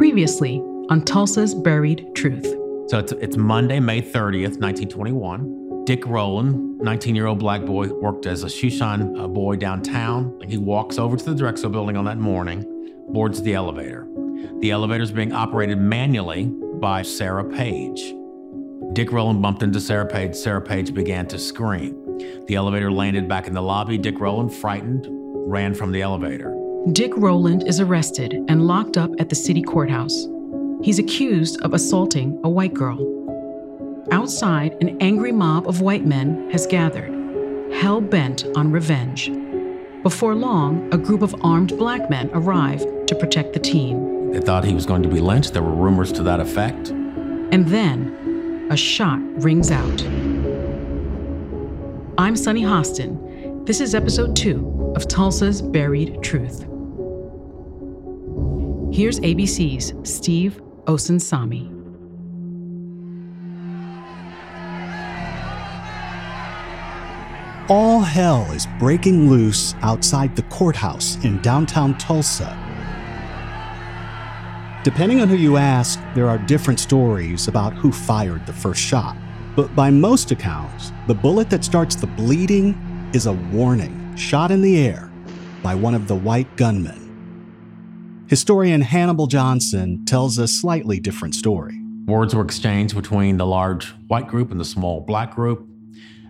Previously on Tulsa's Buried Truth. So it's, it's Monday, May 30th, 1921. Dick Rowland, 19 year old black boy, worked as a shoeshine uh, boy downtown. He walks over to the Drexel building on that morning, boards the elevator. The elevator is being operated manually by Sarah Page. Dick Rowland bumped into Sarah Page. Sarah Page began to scream. The elevator landed back in the lobby. Dick Rowland, frightened, ran from the elevator. Dick Rowland is arrested and locked up at the city courthouse. He's accused of assaulting a white girl. Outside, an angry mob of white men has gathered, hell bent on revenge. Before long, a group of armed black men arrive to protect the teen. They thought he was going to be lynched. There were rumors to that effect. And then, a shot rings out. I'm Sunny Hostin. This is episode two of Tulsa's Buried Truth. Here's ABC's Steve Osunsami. All hell is breaking loose outside the courthouse in downtown Tulsa. Depending on who you ask, there are different stories about who fired the first shot. But by most accounts, the bullet that starts the bleeding is a warning shot in the air by one of the white gunmen. Historian Hannibal Johnson tells a slightly different story. Words were exchanged between the large white group and the small black group.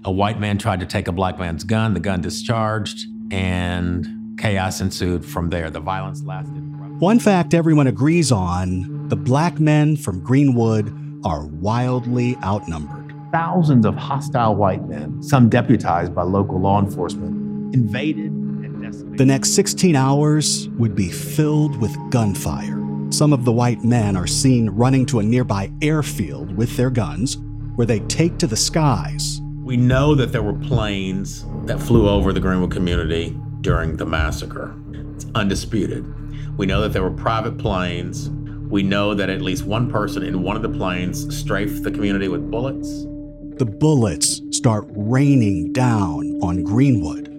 A white man tried to take a black man's gun, the gun discharged, and chaos ensued from there. The violence lasted. One fact everyone agrees on the black men from Greenwood are wildly outnumbered. Thousands of hostile white men, some deputized by local law enforcement, invaded and decimated. The next 16 hours would be filled with gunfire. Some of the white men are seen running to a nearby airfield with their guns, where they take to the skies. We know that there were planes that flew over the Greenwood community during the massacre. It's undisputed. We know that there were private planes. We know that at least one person in one of the planes strafed the community with bullets. The bullets start raining down on Greenwood.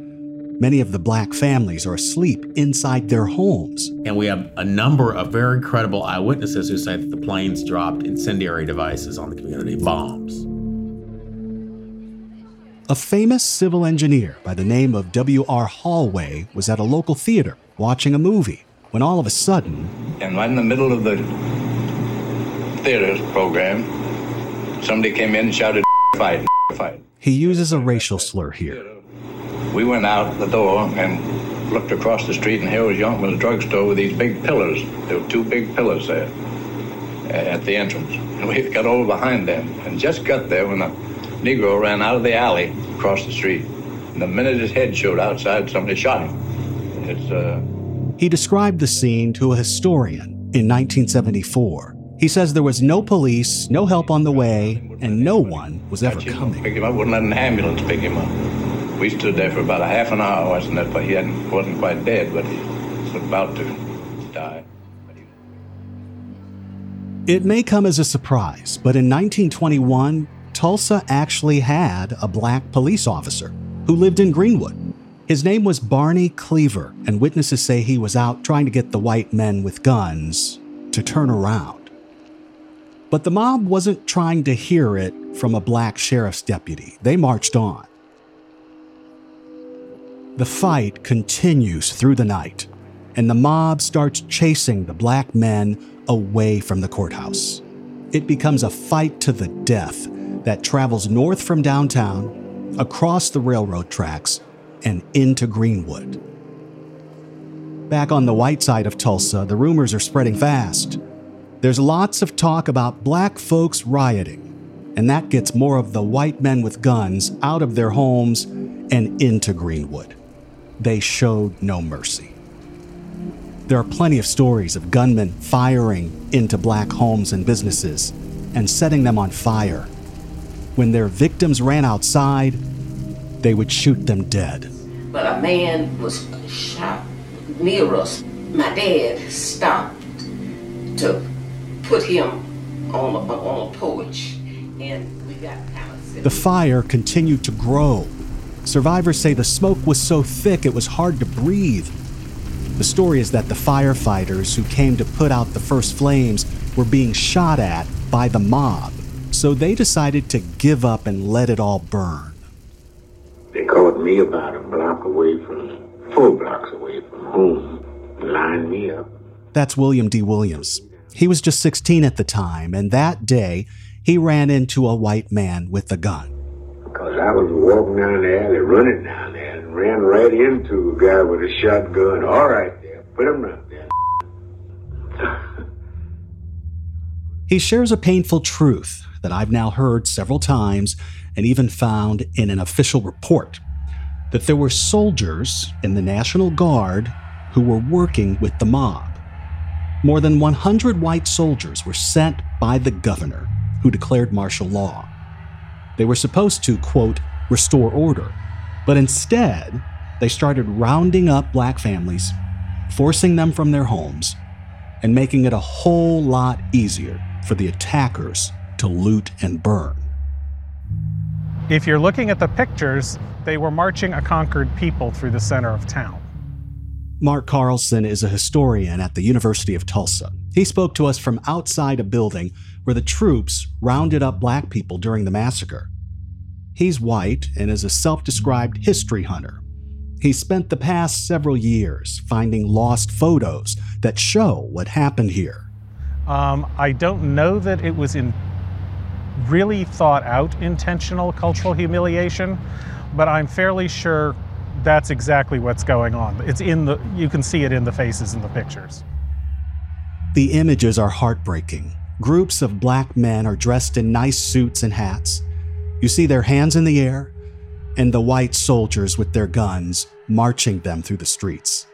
Many of the black families are asleep inside their homes. And we have a number of very credible eyewitnesses who say that the planes dropped incendiary devices on the community, bombs. A famous civil engineer by the name of W.R. Holway was at a local theater watching a movie when all of a sudden, And right in the middle of the theater program, somebody came in and shouted, fight, fight. he uses a racial slur here. We went out the door and looked across the street, and here was Younkman's drugstore with these big pillars. There were two big pillars there at the entrance. And we got over behind them and just got there when a Negro ran out of the alley across the street. And the minute his head showed outside, somebody shot him. It's, uh, He described the scene to a historian in 1974. He says there was no police, no help on the way, and no one was ever coming. Pick him up, wouldn't let an ambulance pick him up. We stood there for about a half an hour watching that, but he hadn't, wasn't quite dead, but he was about to die. It may come as a surprise, but in 1921, Tulsa actually had a black police officer who lived in Greenwood. His name was Barney Cleaver, and witnesses say he was out trying to get the white men with guns to turn around. But the mob wasn't trying to hear it from a black sheriff's deputy. They marched on. The fight continues through the night, and the mob starts chasing the black men away from the courthouse. It becomes a fight to the death that travels north from downtown, across the railroad tracks, and into Greenwood. Back on the white side of Tulsa, the rumors are spreading fast. There's lots of talk about black folks rioting, and that gets more of the white men with guns out of their homes and into Greenwood. They showed no mercy. There are plenty of stories of gunmen firing into black homes and businesses and setting them on fire. When their victims ran outside, they would shoot them dead. But a man was shot near us. My dad stopped to put him on a, on a porch, and we got kind of. The fire continued to grow. Survivors say the smoke was so thick it was hard to breathe. The story is that the firefighters who came to put out the first flames were being shot at by the mob, so they decided to give up and let it all burn. They called me about a block away from, four blocks away from home, lined me up. That's William D. Williams. He was just 16 at the time, and that day he ran into a white man with a gun. I was walking down the alley, running down there, and ran right into a guy with a shotgun. All right, there, put him right there. He shares a painful truth that I've now heard several times and even found in an official report that there were soldiers in the National Guard who were working with the mob. More than 100 white soldiers were sent by the governor, who declared martial law. They were supposed to, quote, restore order, but instead, they started rounding up black families, forcing them from their homes, and making it a whole lot easier for the attackers to loot and burn. If you're looking at the pictures, they were marching a conquered people through the center of town. Marc Carlson is a historian at the University of Tulsa. He spoke to us from outside a building where the troops rounded up black people during the massacre. He's white and is a self described history hunter. He spent the past several years finding lost photos that show what happened here. Um, I don't know that it was in really thought out intentional cultural humiliation, but I'm fairly sure that's exactly what's going on. It's in the you can see it in the faces in the pictures. The images are heartbreaking. Groups of black men are dressed in nice suits and hats. You see their hands in the air, and the white soldiers with their guns marching them through the streets.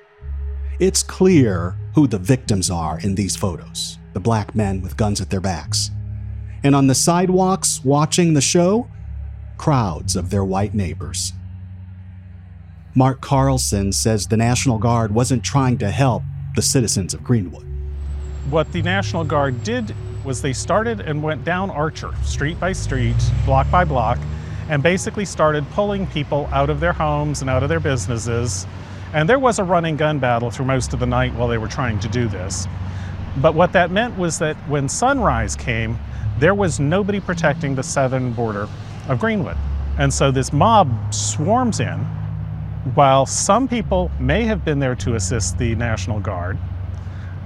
It's clear who the victims are in these photos the black men with guns at their backs. And on the sidewalks watching the show, crowds of their white neighbors. Marc Carlson says the National Guard wasn't trying to help the citizens of Greenwood. What the National Guard did was they started and went down Archer, street by street, block by block, and basically started pulling people out of their homes and out of their businesses. And there was a running gun battle through most of the night while they were trying to do this. But what that meant was that when sunrise came, there was nobody protecting the southern border of Greenwood. And so this mob swarms in. While some people may have been there to assist the National Guard,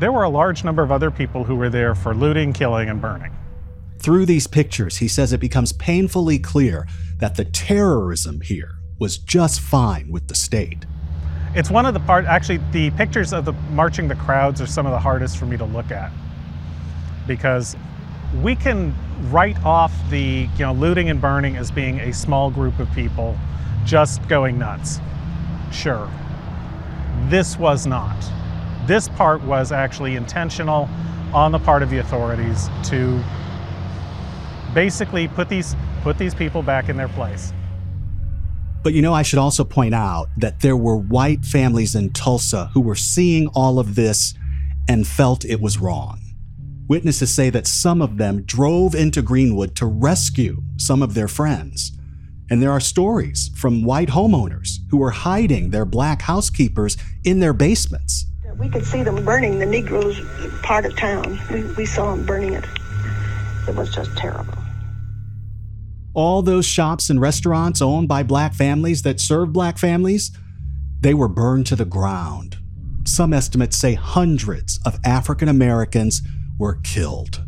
there were a large number of other people who were there for looting, killing, and burning. Through these pictures, he says it becomes painfully clear that the terrorism here was just fine with the state. It's one of the part, actually, the pictures of the marching the crowds are some of the hardest for me to look at because we can write off the you know looting and burning as being a small group of people just going nuts. Sure. This was not. This part was actually intentional on the part of the authorities to basically put these put these people back in their place. But you know, I should also point out that there were white families in Tulsa who were seeing all of this and felt it was wrong. Witnesses say that some of them drove into Greenwood to rescue some of their friends. And there are stories from white homeowners who were hiding their black housekeepers in their basements. We could see them burning the Negroes part of town. We, we saw them burning it. It was just terrible. All those shops and restaurants owned by black families that serve black families, they were burned to the ground. Some estimates say hundreds of African Americans were killed.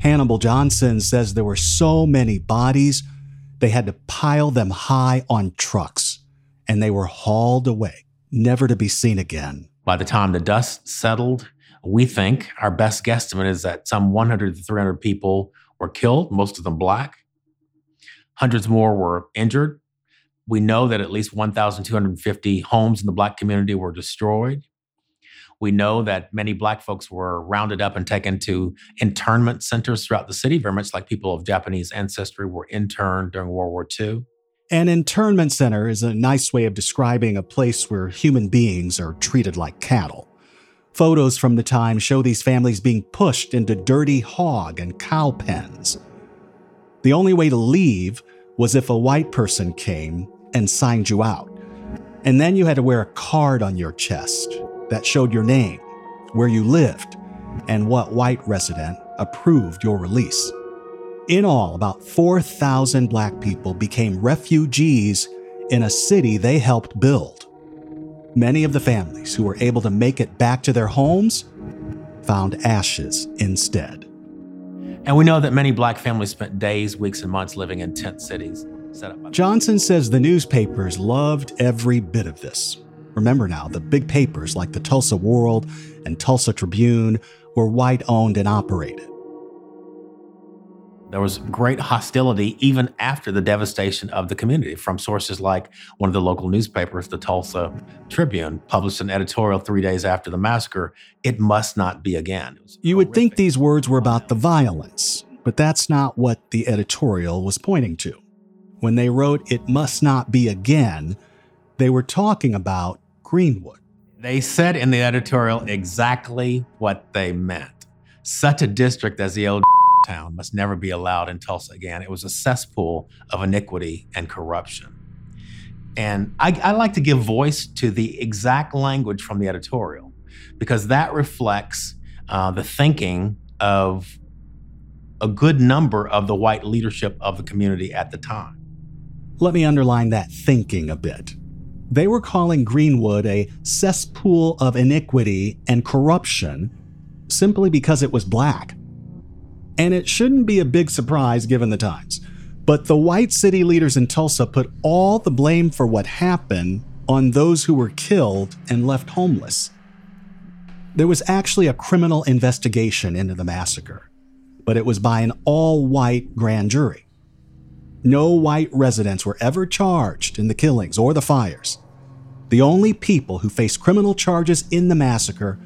Hannibal Johnson says there were so many bodies, they had to pile them high on trucks, and they were hauled away, never to be seen again. By the time the dust settled, we think our best guesstimate is that some 100 to 300 people were killed, most of them black. Hundreds more were injured. We know that at least 1,250 homes in the black community were destroyed. We know that many black folks were rounded up and taken to internment centers throughout the city, very much like people of Japanese ancestry were interned during World War II. An internment center is a nice way of describing a place where human beings are treated like cattle. Photos from the time show these families being pushed into dirty hog and cow pens. The only way to leave was if a white person came and signed you out. And then you had to wear a card on your chest that showed your name, where you lived, and what white resident approved your release. In all, about 4,000 black people became refugees in a city they helped build. Many of the families who were able to make it back to their homes found ashes instead. And we know that many black families spent days, weeks, and months living in tent cities set up by Johnson says the newspapers loved every bit of this. Remember now, the big papers like the Tulsa World and Tulsa Tribune were white owned and operated. There was great hostility even after the devastation of the community from sources like one of the local newspapers, the Tulsa Tribune, published an editorial three days after the massacre It must not be again. You would think these words were about the violence, but that's not what the editorial was pointing to. When they wrote It must not be again, they were talking about Greenwood. They said in the editorial exactly what they meant. Such a district as the old town must never be allowed in Tulsa again. It was a cesspool of iniquity and corruption. And I, I, like to give voice to the exact language from the editorial because that reflects uh, the thinking of a good number of the white leadership of the community at the time. Let me underline that thinking a bit. They were calling Greenwood a cesspool of iniquity and corruption simply because it was black and it shouldn't be a big surprise given the times. But the white city leaders in Tulsa put all the blame for what happened on those who were killed and left homeless. There was actually a criminal investigation into the massacre, but it was by an all white grand jury. No white residents were ever charged in the killings or the fires. The only people who faced criminal charges in the massacre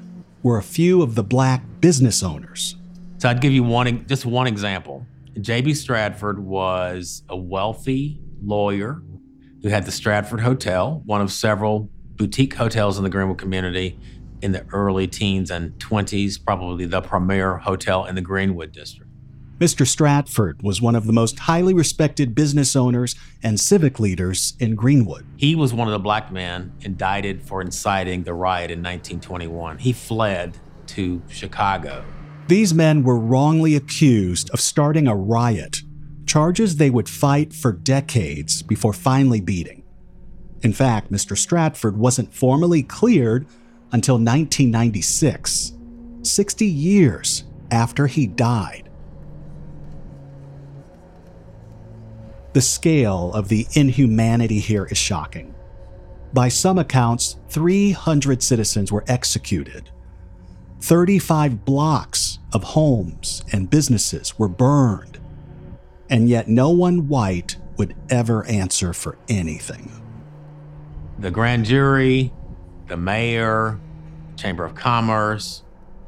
were a few of the black business owners so I'd give you one, just one example. J.B. Stratford was a wealthy lawyer who had the Stratford Hotel, one of several boutique hotels in the Greenwood community in the early teens and 20s, probably the premier hotel in the Greenwood district. Mr. Stratford was one of the most highly respected business owners and civic leaders in Greenwood. He was one of the black men indicted for inciting the riot in 1921. He fled to Chicago these men were wrongly accused of starting a riot, charges they would fight for decades before finally beating. In fact, Mr. Stratford wasn't formally cleared until 1996, 60 years after he died. The scale of the inhumanity here is shocking. By some accounts, 300 citizens were executed. 35 blocks of homes and businesses were burned, and yet no one white would ever answer for anything. The grand jury, the mayor, Chamber of Commerce,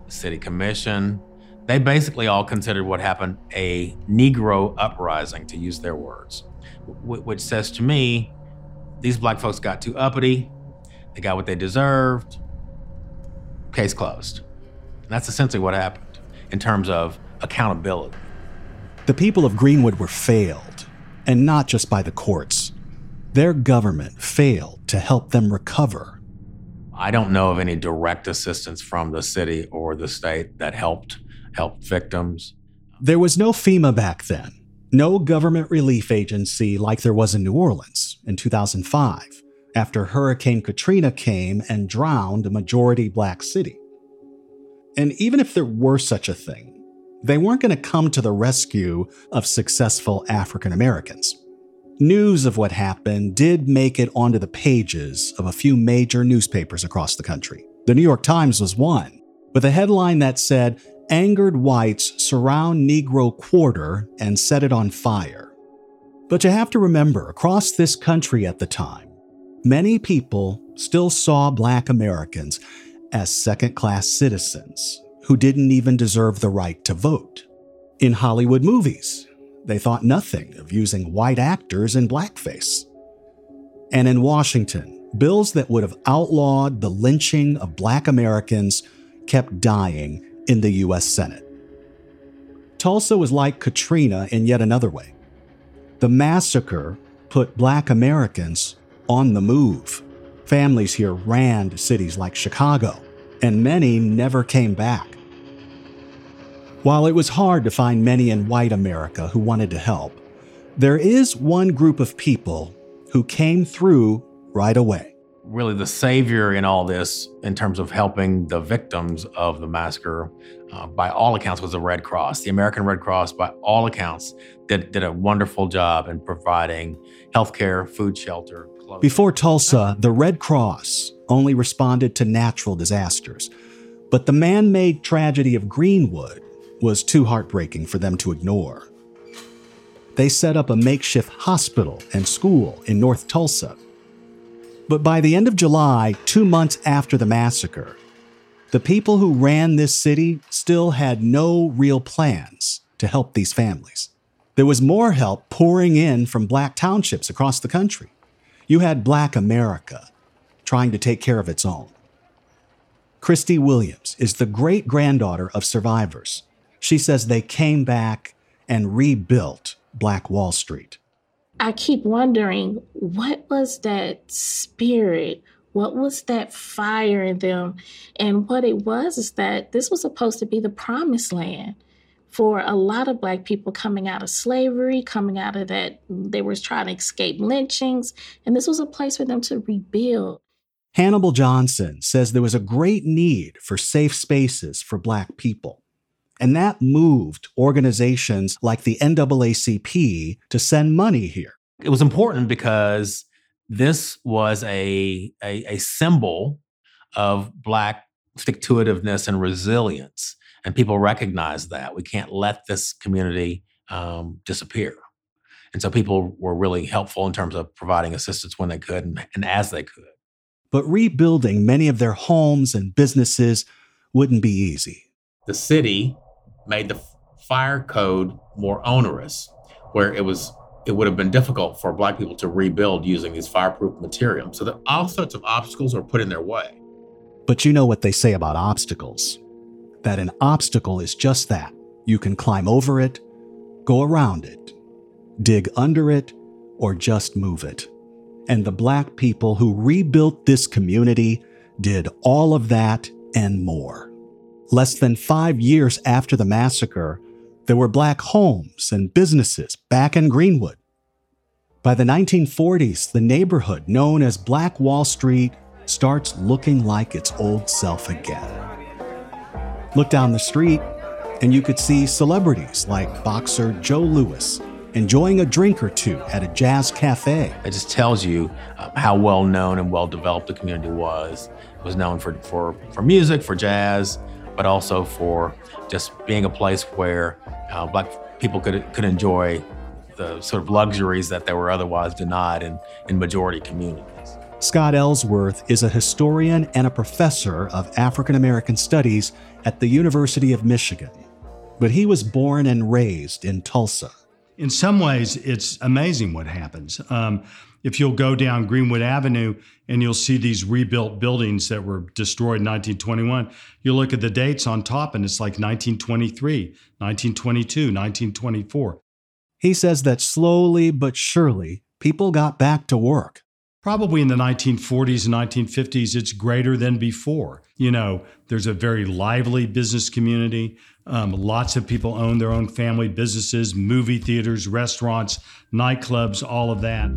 the city commission, they basically all considered what happened a Negro uprising, to use their words, which says to me, these black folks got too uppity, they got what they deserved, case closed. And that's essentially what happened in terms of accountability. The people of Greenwood were failed, and not just by the courts. Their government failed to help them recover. I don't know of any direct assistance from the city or the state that helped help victims. There was no FEMA back then, no government relief agency like there was in New Orleans in 2005 after Hurricane Katrina came and drowned a majority black city. And even if there were such a thing, they weren't going to come to the rescue of successful African Americans. News of what happened did make it onto the pages of a few major newspapers across the country. The New York Times was one, with a headline that said, Angered whites surround Negro quarter and set it on fire. But you have to remember, across this country at the time, many people still saw black Americans as second class citizens who didn't even deserve the right to vote. In Hollywood movies, they thought nothing of using white actors in blackface. And in Washington, bills that would have outlawed the lynching of black Americans kept dying in the U.S. Senate. Tulsa was like Katrina in yet another way. The massacre put black Americans on the move. Families here ran to cities like Chicago, and many never came back. While it was hard to find many in white America who wanted to help, there is one group of people who came through right away. Really, the savior in all this, in terms of helping the victims of the massacre, uh, by all accounts, was the Red Cross. The American Red Cross, by all accounts, did, did a wonderful job in providing health care, food, shelter. Before Tulsa, the Red Cross only responded to natural disasters. But the man made tragedy of Greenwood was too heartbreaking for them to ignore. They set up a makeshift hospital and school in North Tulsa. But by the end of July, two months after the massacre, the people who ran this city still had no real plans to help these families. There was more help pouring in from black townships across the country. You had Black America trying to take care of its own. Christy Williams is the great granddaughter of survivors she says they came back and rebuilt Black Wall Street. I keep wondering what was that spirit? What was that fire in them? And what it was is that this was supposed to be the promised land for a lot of Black people coming out of slavery, coming out of that, they were trying to escape lynchings. And this was a place for them to rebuild. Hannibal Johnson says there was a great need for safe spaces for Black people. And that moved organizations like the NAACP to send money here. It was important because this was a, a, a symbol of Black stick to itiveness and resilience. And people recognize that. We can't let this community um, disappear. And so people were really helpful in terms of providing assistance when they could and, and as they could. But rebuilding many of their homes and businesses wouldn't be easy. The city made the fire code more onerous, where it was it would have been difficult for black people to rebuild using these fireproof materials. So that all sorts of obstacles are put in their way. But you know what they say about obstacles. That an obstacle is just that. You can climb over it, go around it, dig under it, or just move it. And the black people who rebuilt this community did all of that and more. Less than five years after the massacre, there were black homes and businesses back in Greenwood. By the 1940s, the neighborhood known as Black Wall Street starts looking like its old self again. Look down the street, and you could see celebrities like boxer Joe Louis enjoying a drink or two at a jazz cafe. It just tells you uh, how well known and well developed the community was. It was known for, for, for music, for jazz, but also for just being a place where uh, black people could, could enjoy the sort of luxuries that they were otherwise denied in, in majority communities. Scott Ellsworth is a historian and a professor of African American studies at the University of Michigan, but he was born and raised in Tulsa. In some ways, it's amazing what happens. Um, if you'll go down Greenwood Avenue and you'll see these rebuilt buildings that were destroyed in 1921, you look at the dates on top and it's like 1923, 1922, 1924. He says that slowly but surely people got back to work. Probably in the 1940s and 1950s, it's greater than before. You know, there's a very lively business community. Um, lots of people own their own family businesses, movie theaters, restaurants, nightclubs, all of that.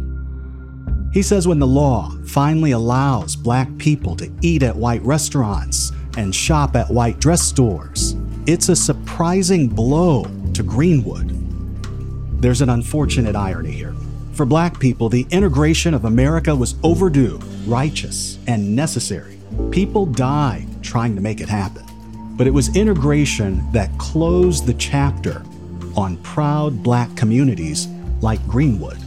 He says when the law finally allows black people to eat at white restaurants and shop at white dress stores, it's a surprising blow to Greenwood. There's an unfortunate irony here. For black people, the integration of America was overdue, righteous, and necessary. People died trying to make it happen. But it was integration that closed the chapter on proud black communities like Greenwood.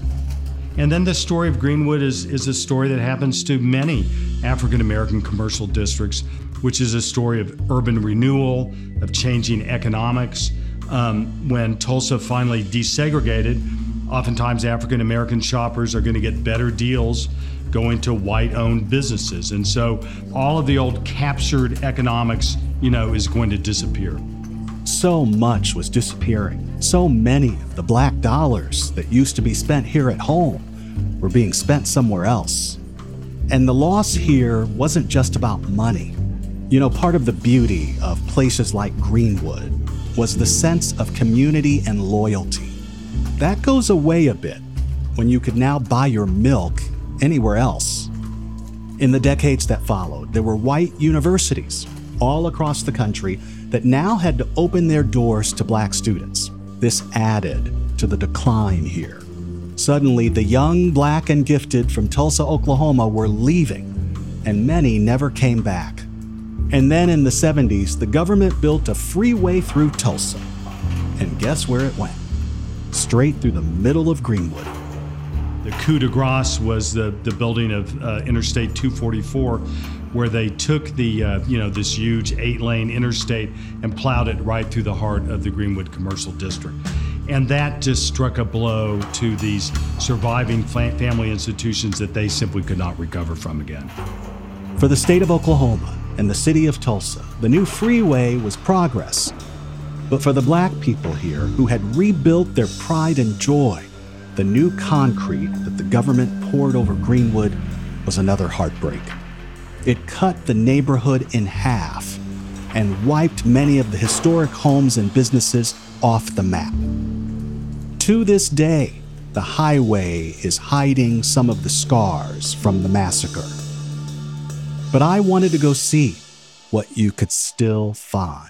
And then the story of Greenwood is, is a story that happens to many African American commercial districts which is a story of urban renewal, of changing economics. Um, when Tulsa finally desegregated, oftentimes African American shoppers are going to get better deals going to white owned businesses. And so all of the old captured economics, you know, is going to disappear. So much was disappearing. So many of the black dollars that used to be spent here at home were being spent somewhere else. And the loss here wasn't just about money. You know, part of the beauty of places like Greenwood was the sense of community and loyalty. That goes away a bit when you could now buy your milk anywhere else. In the decades that followed, there were white universities all across the country that now had to open their doors to black students. This added to the decline here. Suddenly, the young, black, and gifted from Tulsa, Oklahoma were leaving, and many never came back. And then in the 70s, the government built a freeway through Tulsa. And guess where it went? Straight through the middle of Greenwood. The coup de grace was the, the building of uh, Interstate 244, where they took the uh, you know this huge eight-lane interstate and plowed it right through the heart of the Greenwood Commercial District, and that just struck a blow to these surviving family institutions that they simply could not recover from again. For the state of Oklahoma and the city of Tulsa, the new freeway was progress. But for the black people here who had rebuilt their pride and joy, the new concrete that the government poured over Greenwood was another heartbreak. It cut the neighborhood in half and wiped many of the historic homes and businesses off the map. To this day, the highway is hiding some of the scars from the massacre. But I wanted to go see what you could still find.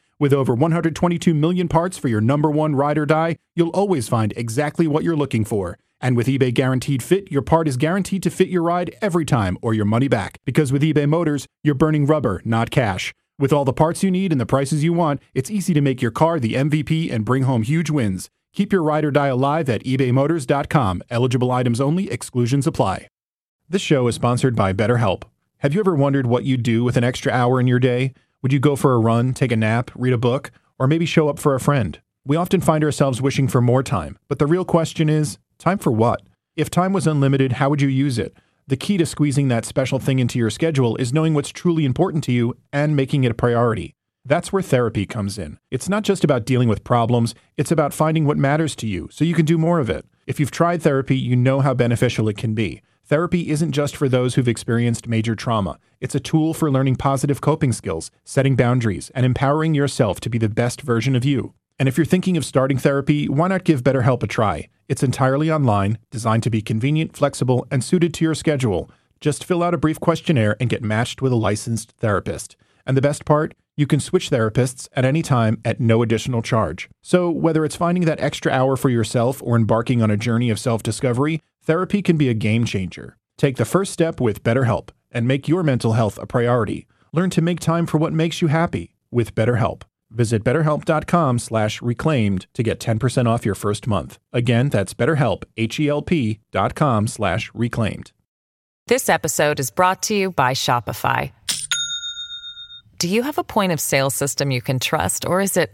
With over 122 million parts for your number one ride or die, you'll always find exactly what you're looking for. And with eBay Guaranteed Fit, your part is guaranteed to fit your ride every time or your money back. Because with eBay Motors, you're burning rubber, not cash. With all the parts you need and the prices you want, it's easy to make your car the MVP and bring home huge wins. Keep your ride or die alive at ebaymotors.com. Eligible items only, exclusions apply. This show is sponsored by BetterHelp. Have you ever wondered what you'd do with an extra hour in your day? Would you go for a run, take a nap, read a book, or maybe show up for a friend? We often find ourselves wishing for more time, but the real question is Time for what? If time was unlimited, how would you use it? The key to squeezing that special thing into your schedule is knowing what's truly important to you and making it a priority. That's where therapy comes in. It's not just about dealing with problems, it's about finding what matters to you so you can do more of it. If you've tried therapy, you know how beneficial it can be. Therapy isn't just for those who've experienced major trauma. It's a tool for learning positive coping skills, setting boundaries, and empowering yourself to be the best version of you. And if you're thinking of starting therapy, why not give BetterHelp a try? It's entirely online, designed to be convenient, flexible, and suited to your schedule. Just fill out a brief questionnaire and get matched with a licensed therapist. And the best part, you can switch therapists at any time at no additional charge. So, whether it's finding that extra hour for yourself or embarking on a journey of self discovery, therapy can be a game changer. Take the first step with BetterHelp and make your mental health a priority. Learn to make time for what makes you happy with BetterHelp. Visit betterhelp.com slash reclaimed to get 10% off your first month. Again, that's betterhelp, H-E-L-P dot slash reclaimed. This episode is brought to you by Shopify. Do you have a point of sale system you can trust, or is it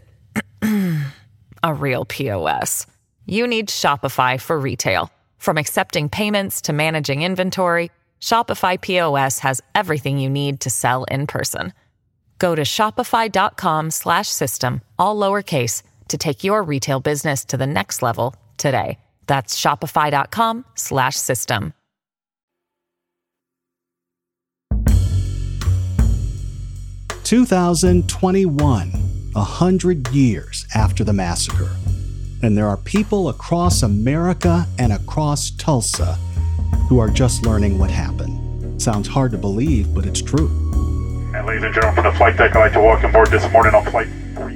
a real POS? You need Shopify for retail. From accepting payments to managing inventory, Shopify POS has everything you need to sell in person. Go to shopify.com slash system, all lowercase, to take your retail business to the next level today. That's shopify.com slash system. Two thousand twenty-one, a hundred years after the massacre, and there are people across America and across Tulsa who are just learning what happened. Sounds hard to believe, but it's true. And ladies and gentlemen, from the flight deck, I'd like to welcome aboard this morning on flight.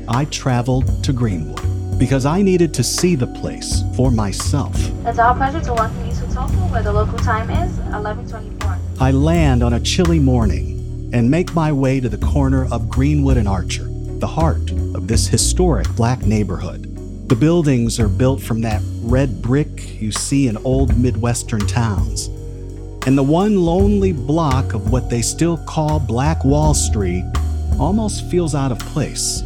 I traveled to Greenwood because I needed to see the place for myself. It's our pleasure to welcome you to Tulsa, where the local time is 11:24. I land on a chilly morning and make my way to the corner of Greenwood and Archer, the heart of this historic black neighborhood. The buildings are built from that red brick you see in old Midwestern towns. And the one lonely block of what they still call Black Wall Street almost feels out of place.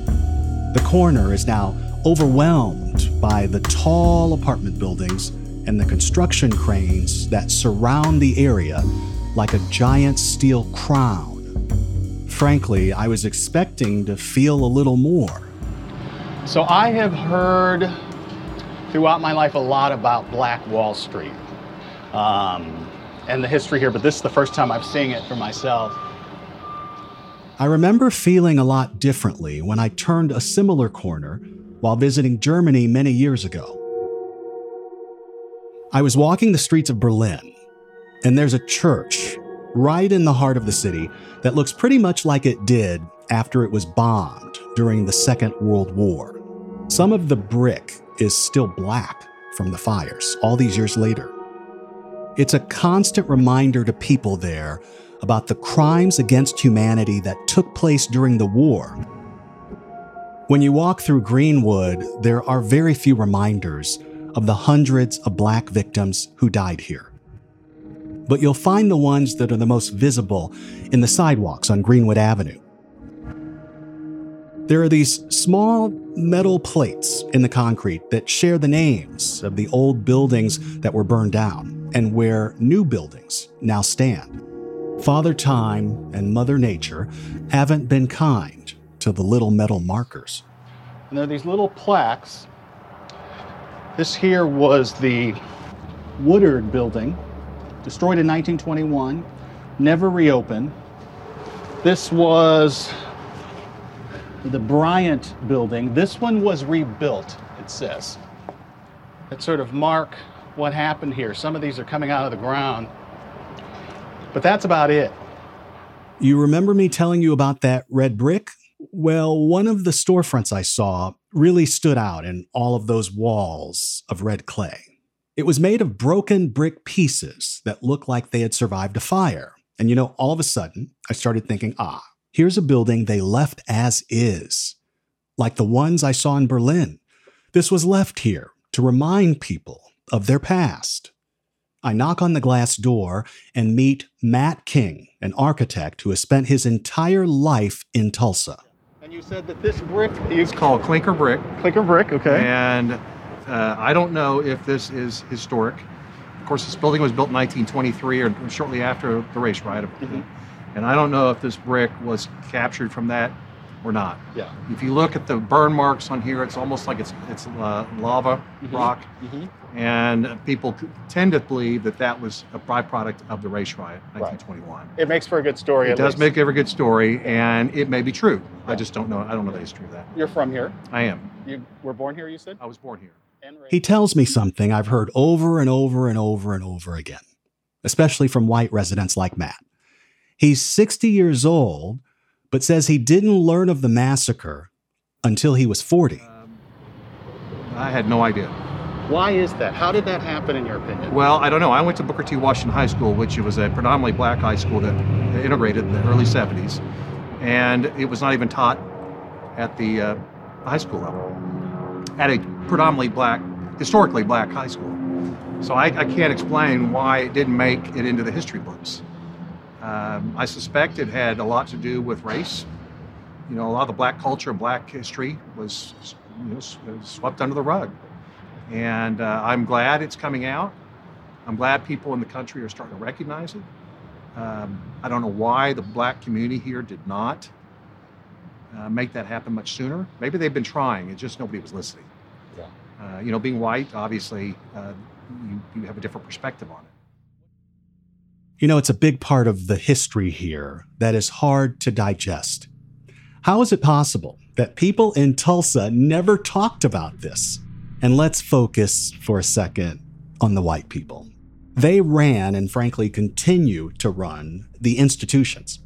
The corner is now overwhelmed by the tall apartment buildings and the construction cranes that surround the area like a giant steel crown. Frankly, I was expecting to feel a little more. So I have heard throughout my life a lot about Black Wall Street um, and the history here, but this is the first time I've seen it for myself. I remember feeling a lot differently when I turned a similar corner while visiting Germany many years ago. I was walking the streets of Berlin, and there's a church right in the heart of the city that looks pretty much like it did after it was bombed during the Second World War. Some of the brick is still black from the fires all these years later. It's a constant reminder to people there about the crimes against humanity that took place during the war. When you walk through Greenwood, there are very few reminders of the hundreds of black victims who died here. But you'll find the ones that are the most visible in the sidewalks on Greenwood Avenue. There are these small metal plates in the concrete that share the names of the old buildings that were burned down and where new buildings now stand. Father Time and Mother Nature haven't been kind to the little metal markers. And there are these little plaques. This here was the Woodard building, destroyed in 1921, never reopened. This was the Bryant building. This one was rebuilt, it says. That sort of mark what happened here. Some of these are coming out of the ground. But that's about it. You remember me telling you about that red brick? Well, one of the storefronts I saw really stood out in all of those walls of red clay. It was made of broken brick pieces that looked like they had survived a fire. And you know, all of a sudden, I started thinking, ah, here's a building they left as is, like the ones I saw in Berlin. This was left here to remind people of their past. I knock on the glass door and meet Matt King, an architect who has spent his entire life in Tulsa. And you said that this brick is called clinker brick. Clinker brick, okay. And uh, I don't know if this is historic. Of course, this building was built in 1923 or shortly after the race riot. Mm-hmm. And I don't know if this brick was captured from that or not. Yeah. If you look at the burn marks on here, it's almost like it's it's uh, lava Mhm. rock, Mhm. and people tend to believe that that was a byproduct of the race riot, Right. 1921. It makes for a good story. It at does least. make every good story, and it may be true. I just don't know. I don't know the history of that. You're from here. I am. You were born here, you said? I was born here. He tells me something I've heard over and over and over and over again, especially from white residents like Matt. He's 60 years old, but says he didn't learn of the massacre until he was 40. I had no idea. Why is that? How did that happen, in your opinion? Well, I don't know. I went to Booker T. Washington High School, which was a predominantly black high school that integrated in the early 70s, and it was not even taught at the uh, high school level, at a predominantly black, historically black high school. So I, I can't explain why it didn't make it into the history books. Um, I suspect it had a lot to do with race. You know, a lot of the black culture and black history was you know, swept under the rug. And uh, I'm glad it's coming out. I'm glad people in the country are starting to recognize it. Um, I don't know why the black community here did not uh, make that happen much sooner. Maybe they've been trying, it's just nobody was listening. Yeah. Uh, you know, being white, obviously, uh, you, you have a different perspective on it. You know, it's a big part of the history here that is hard to digest. How is it possible that people in Tulsa never talked about this? And let's focus for a second on the white people. They ran and frankly continue to run the institutions.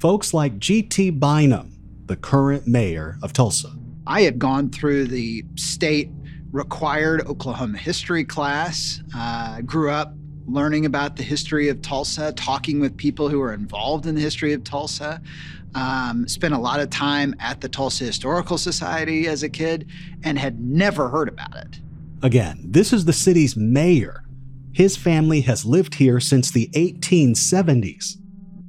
Folks like G.T. Bynum, the current mayor of Tulsa. I had gone through the state required Oklahoma history class. Uh, grew up learning about the history of Tulsa, talking with people who are involved in the history of Tulsa. Um, spent a lot of time at the Tulsa Historical Society as a kid and had never heard about it. Again, this is the city's mayor. His family has lived here since the 1870s.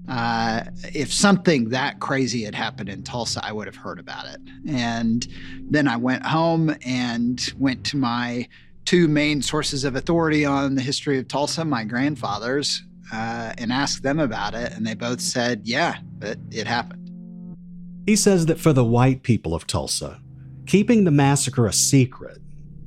Uh, if something that crazy had happened in Tulsa, I would have heard about it. And then I went home and went to my two main sources of authority on the history of Tulsa, my grandfathers, uh, and asked them about it. And they both said, yeah, it, it happened. He says that for the white people of Tulsa, keeping the massacre a secret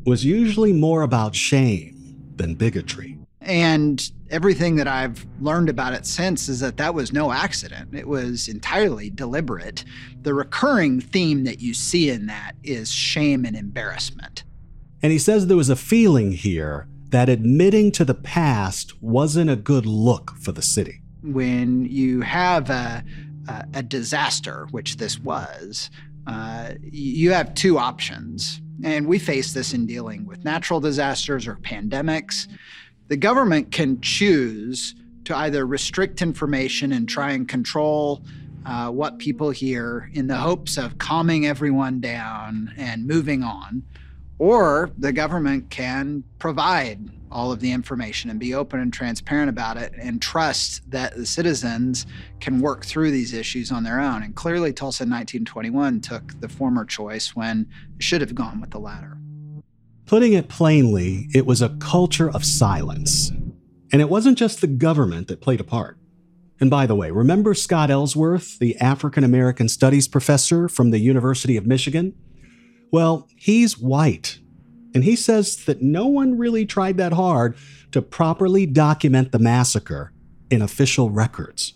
was usually more about shame than bigotry. And everything that I've learned about it since is that that was no accident. It was entirely deliberate. The recurring theme that you see in that is shame and embarrassment. And he says there was a feeling here that admitting to the past wasn't a good look for the city. When you have a, a, a disaster, which this was, uh, you have two options. And we face this in dealing with natural disasters or pandemics. The government can choose to either restrict information and try and control uh, what people hear in the hopes of calming everyone down and moving on, or the government can provide all of the information and be open and transparent about it and trust that the citizens can work through these issues on their own. And clearly, Tulsa in 1921 took the former choice when it should have gone with the latter. Putting it plainly, it was a culture of silence. And it wasn't just the government that played a part. And by the way, remember Scott Ellsworth, the African American Studies professor from the University of Michigan? Well, he's white. And he says that no one really tried that hard to properly document the massacre in official records.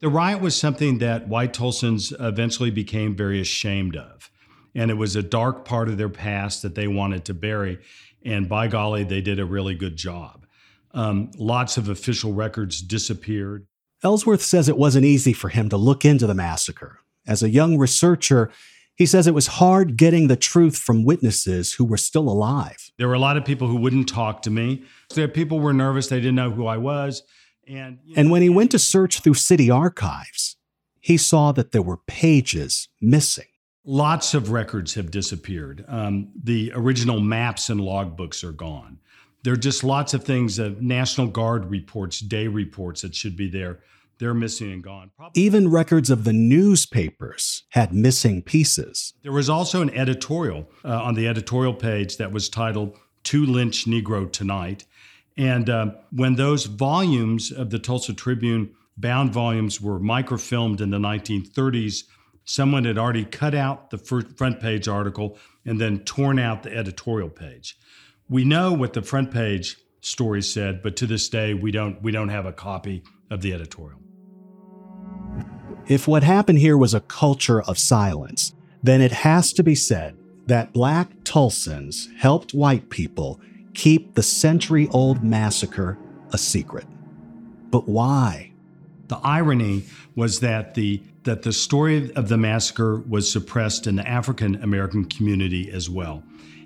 The riot was something that white Tulsans eventually became very ashamed of. And it was a dark part of their past that they wanted to bury. And by golly, they did a really good job. Um, lots of official records disappeared. Ellsworth says it wasn't easy for him to look into the massacre. As a young researcher, he says it was hard getting the truth from witnesses who were still alive. There were a lot of people who wouldn't talk to me. There, people were nervous, they didn't know who I was. And, you know, and when he went to search through city archives, he saw that there were pages missing. Lots of records have disappeared. Um, the original maps and logbooks are gone. There are just lots of things, uh, National Guard reports, day reports that should be there they're missing and gone. Probably. Even records of the newspapers had missing pieces. There was also an editorial uh, on the editorial page that was titled To Lynch Negro Tonight. And uh, when those volumes of the Tulsa Tribune, bound volumes, were microfilmed in the 1930s, someone had already cut out the front page article and then torn out the editorial page. We know what the front page story said, but to this day we don't we don't have a copy of the editorial. If what happened here was a culture of silence, then it has to be said that black Tulsans helped white people keep the century old massacre a secret. But why? The irony was that the that the story of the massacre was suppressed in the African American community as well.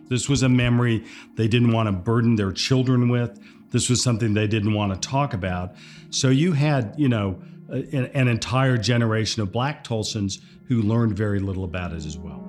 This was a memory they didn't want to burden their children with. This was something they didn't want to talk about. So you had, you know, an, an entire generation of black Tulsans who learned very little about it as well.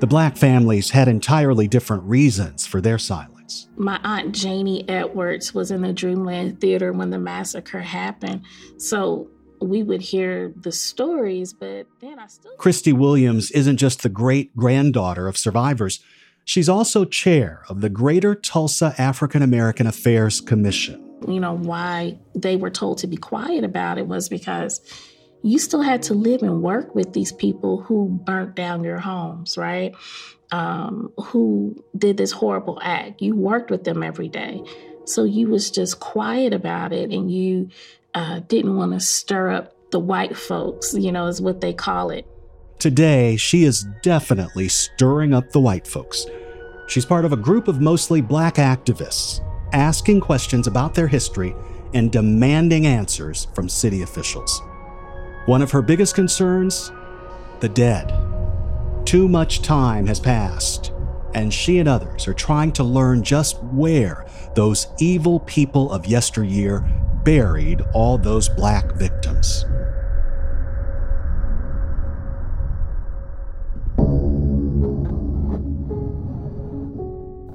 The black families had entirely different reasons for their silence. My aunt Janie Edwards was in the Dreamland Theater when the massacre happened. So we would hear the stories, but then I still. Kristi Williams isn't just the great granddaughter of survivors, she's also chair of the Greater Tulsa African American Affairs Commission you know, why they were told to be quiet about it was because you still had to live and work with these people who burnt down your homes, right? Um, who did this horrible act. You worked with them every day. So you was just quiet about it and you uh, didn't want to stir up the white folks, you know, is what they call it. Today, she is definitely stirring up the white folks. She's part of a group of mostly black activists asking questions about their history and demanding answers from city officials. One of her biggest concerns the dead. Too much time has passed, and she and others are trying to learn just where those evil people of yesteryear buried all those black victims.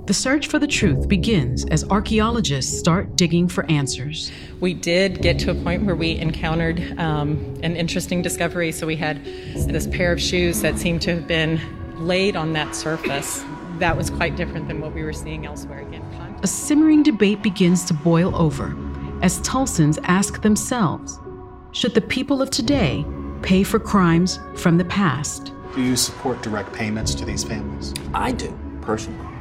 The search for the truth begins as archaeologists start digging for answers. We did get to a point where we encountered um, an interesting discovery. So we had this pair of shoes that seemed to have been laid on that surface. That was quite different than what we were seeing elsewhere again. A simmering debate begins to boil over as Tulsans ask themselves should the people of today pay for crimes from the past? Do you support direct payments to these families? I do, personally.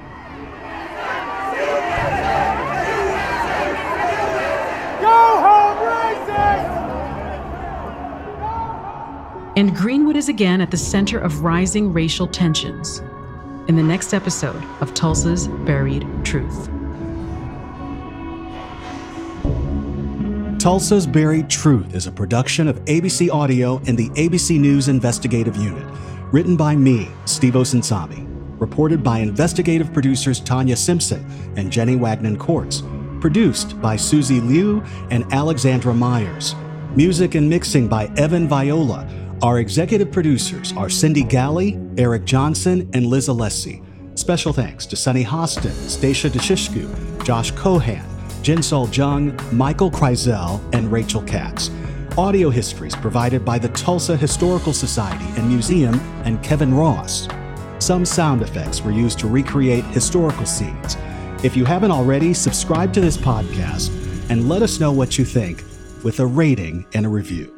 And Greenwood is again at the center of rising racial tensions. In the next episode of Tulsa's Buried Truth. Tulsa's Buried Truth is a production of ABC Audio and the ABC News Investigative Unit, written by me, Steve Osunsami, reported by investigative producers Tanya Simpson and Jenny Wagnon Courts, produced by Susie Liu and Alexandra Myers, music and mixing by Evan Viola our executive producers are Cindy Galli, Eric Johnson, and Liz Alessi. Special thanks to Sunny Hostin, Stacia DeShishku, Josh Cohan, Jinsol Jung, Michael Kreisel, and Rachel Katz. Audio histories provided by the Tulsa Historical Society and Museum and Kevin Ross. Some sound effects were used to recreate historical scenes. If you haven't already, subscribe to this podcast and let us know what you think with a rating and a review.